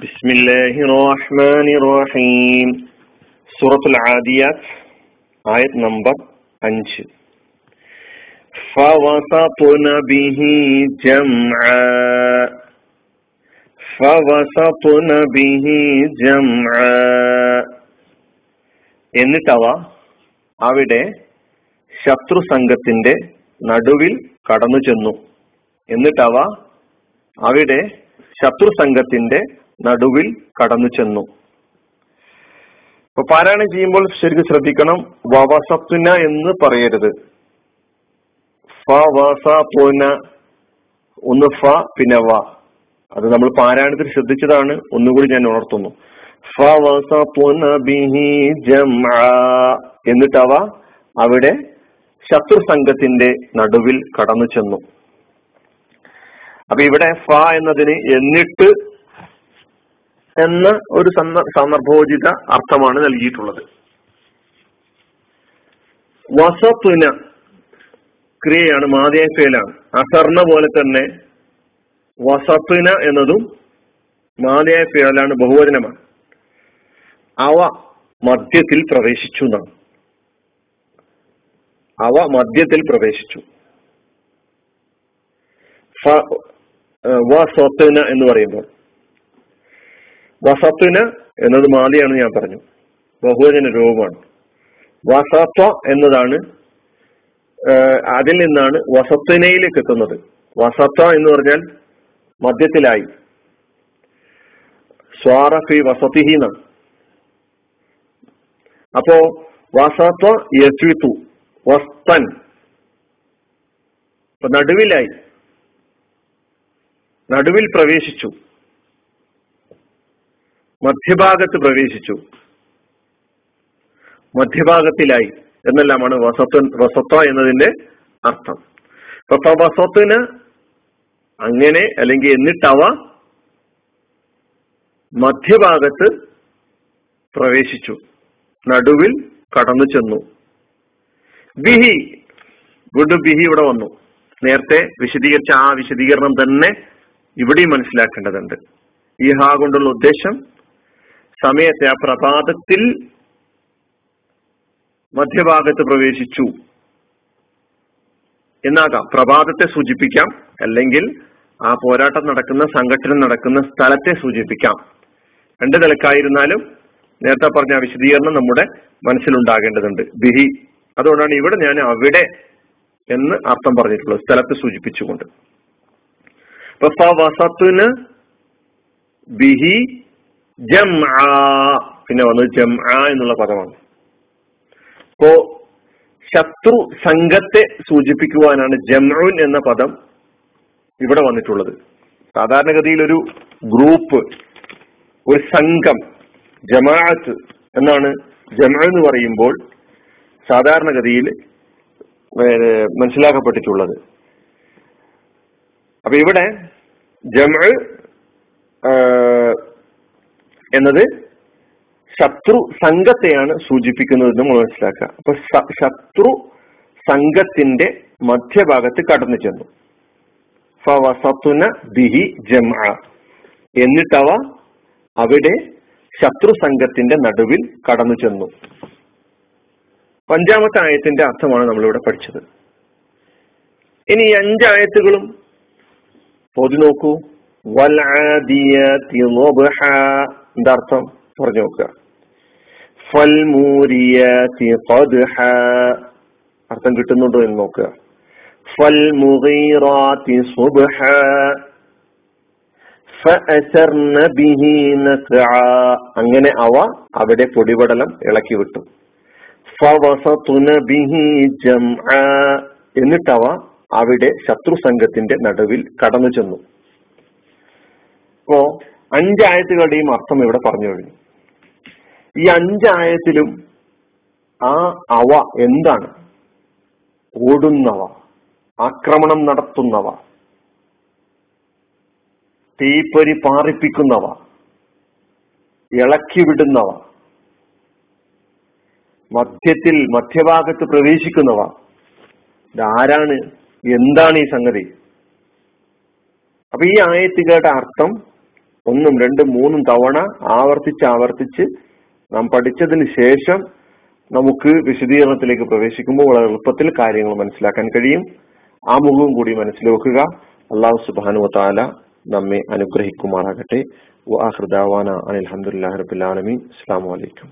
بسم الله الرحمن الرحيم سورة العاديات آية نمبر أنش فوسطن به جمعا فوسطن به جمعا എന്നിട്ടവ അവിടെ ശത്രു സംഘത്തിന്റെ നടുവിൽ കടന്നു ചെന്നു എന്നിട്ടവ അവിടെ ശത്രു സംഘത്തിന്റെ നടുവിൽ കടന്നു ചെന്നു. ഇപ്പൊ പാരായണം ചെയ്യുമ്പോൾ ശരിക്കും ശ്രദ്ധിക്കണം. വവസപ്തുന എന്ന് പറയരുത്. ഫ വസ പുന ഒന്ന് ഫ പിന്നെ വ. അത് നമ്മൾ പാരായണത്തിൽ ശ്രദ്ധിച്ചതാണ്. ഒന്നുകൂടി ഞാൻ ഉണർത്തുന്നു. ഫ വസ പുന ബിഹി ജംഅ എന്നിട്ടവ അവിടെ ശത്രു സംഘത്തിന്റെ നടുവിൽ കടന്നു ചെന്നു. അപ്പൊ ഇവിടെ ഫ എന്നതിന് എന്നിട്ട് എന്ന ഒരു സന്ദർഭോചിത അർത്ഥമാണ് നൽകിയിട്ടുള്ളത്. വസത്തുന ക്രിയയാണ് മാതിയായ ഫേലാണ് അസർണ പോലെ തന്നെ വസത്തുന എന്നതും മാതിയായ ഫേലാണ് ബഹുവചനമാണ്. അവ മധ്യത്തിൽ പ്രവേശിച്ചു എന്നാണ് അവ മധ്യത്തിൽ പ്രവേശിച്ചു. വസത്തുന എന്ന് പറയുമ്പോൾ വസത്തുന എന്നത് മാതിയാണ് ഞാൻ പറഞ്ഞു. ബഹുവചന രൂപമാണ് വസത്വ എന്നതാണ് അതിൽ നിന്നാണ് വസത്വനയിലേക്ക് എത്തുന്നത് വസത്വ എന്ന് പറഞ്ഞാൽ മധ്യത്തിലായി സ്വാറഫി വസതിഹീന. അപ്പോ വസത്വ യസ്വിത്തു വസ്തൻ. നടുവിലായി. നടുവിൽ പ്രവേശിച്ചു. മധ്യഭാഗത്ത് പ്രവേശിച്ചു. മധ്യഭാഗത്തിലായി എന്നെല്ലാമാണ് വസത്ത് വസത്വ എന്നതിന്റെ അർത്ഥം. അപ്പൊ വസത്തിന് അങ്ങനെ അല്ലെങ്കിൽ എന്നിട്ടവ മധ്യഭാഗത്ത് പ്രവേശിച്ചു. നടുവിൽ കടന്നു ചെന്നു. ബിഹി വീണ്ടും ബിഹി ഇവിടെ വന്നു. നേരത്തെ വിശദീകരിച്ച ആ വിശദീകരണം തന്നെ ഇവിടെയും മനസ്സിലാക്കേണ്ടതുണ്ട്. ഈ ഹാ കൊണ്ടുള്ള ഉദ്ദേശം സമയത്തെ ആ പ്രഭാതത്തിൽ മധ്യഭാഗത്ത് പ്രവേശിച്ചു. എന്നാകാം. പ്രഭാതത്തെ സൂചിപ്പിക്കാം. അല്ലെങ്കിൽ ആ പോരാട്ടം നടക്കുന്ന സംഘടന നടക്കുന്ന സ്ഥലത്തെ സൂചിപ്പിക്കാം. രണ്ട് നിലക്കായിരുന്നാലും നേരത്തെ പറഞ്ഞ വിശദീകരണം നമ്മുടെ മനസ്സിലുണ്ടാകേണ്ടതുണ്ട്. ബിഹി. അതുകൊണ്ടാണ് ഇവിടെ ഞാൻ അവിടെ എന്ന് അർത്ഥം പറഞ്ഞിട്ടുള്ളത്. സ്ഥലത്തെ സൂചിപ്പിച്ചുകൊണ്ട്. വസത്തുന് ബിഹി ജം പിന്നെ വന്നത് ജംആ എന്നുള്ള പദമാണ്. ഇപ്പോ ശത്രു സംഘത്തെ സൂചിപ്പിക്കുവാനാണ് ജംഉൻ എന്ന പദം ഇവിടെ വന്നിട്ടുള്ളത്. സാധാരണഗതിയിൽ ഒരു ഗ്രൂപ്പ് ഒരു സംഘം ജമാഅത്ത് എന്നാണ് ജമ എന്ന് പറയുമ്പോൾ സാധാരണഗതിയിൽ മനസ്സിലാക്കപ്പെട്ടിട്ടുള്ളത്. അപ്പൊ ഇവിടെ ജമ എന്നത് ശത്രു സംഘത്തെയാണ് സൂചിപ്പിക്കുന്നത് നമ്മൾ മനസ്സിലാക്കുക. അപ്പൊ ശത്രു സംഘത്തിന്റെ മധ്യഭാഗത്ത് കടന്നു ചെന്നു. ബിഹി ജംഅ. എന്നിട്ടവ അവിടെ ശത്രു സംഘത്തിന്റെ നടുവിൽ കടന്നു ചെന്നു. അഞ്ചാമത്തെ ആയത്തിന്റെ അർത്ഥമാണ് നമ്മളിവിടെ പഠിച്ചത്. ഇനി ഈ അഞ്ചായത്തുകളും പൊതു നോക്കൂ. എന്താ അർത്ഥം പറഞ്ഞു നോക്കുക ഖദ്ഹ. അർത്ഥം കിട്ടുന്നുണ്ടോ എന്ന് നോക്കുക. ഫൽമുഗീറാത്തി സുബ്ഹ. അങ്ങനെ അവ അവിടെ പൊടിപടലം ഇളക്കി വിട്ടു. എന്നിട്ടവ അവിടെ ശത്രു സംഘത്തിന്റെ നടുവിൽ കടന്നു ചെന്നു ഇപ്പോ അഞ്ചായത്തുകളുടെയും അർത്ഥം ഇവിടെ പറഞ്ഞു കഴിഞ്ഞു. ഈ അഞ്ചായത്തിലും ആ അവ എന്താണ്? ഓടുന്നവ ആക്രമണം നടത്തുന്നവ തീപ്പൊരി പാറിപ്പിക്കുന്നവ ഇളക്കിവിടുന്നവ മധ്യത്തിൽ മധ്യഭാഗത്ത് പ്രവേശിക്കുന്നവ ഇതാരാണ്? എന്താണ് ഈ സംഗതി? അപ്പൊ ഈ ആയത്തുകളുടെ അർത്ഥം ഒന്നും രണ്ടും മൂന്നും തവണ ആവർത്തിച്ച് ആവർത്തിച്ച് നാം പഠിച്ചതിന് ശേഷം നമുക്ക് വിശദീകരണത്തിലേക്ക് പ്രവേശിക്കുമ്പോൾ വളരെ എളുപ്പത്തിൽ കാര്യങ്ങൾ മനസ്സിലാക്കാൻ കഴിയും. ആ മുഖവും കൂടി മനസ്സിൽ വെക്കുക. അള്ളാഹു സുബാനു താല നമ്മെ അനുഗ്രഹിക്കുമാറാകട്ടെ. അലഹമുല്ലാ അനിൽഹമുല്ലാ റബുലാലമി അസ്സാം വലൈക്കും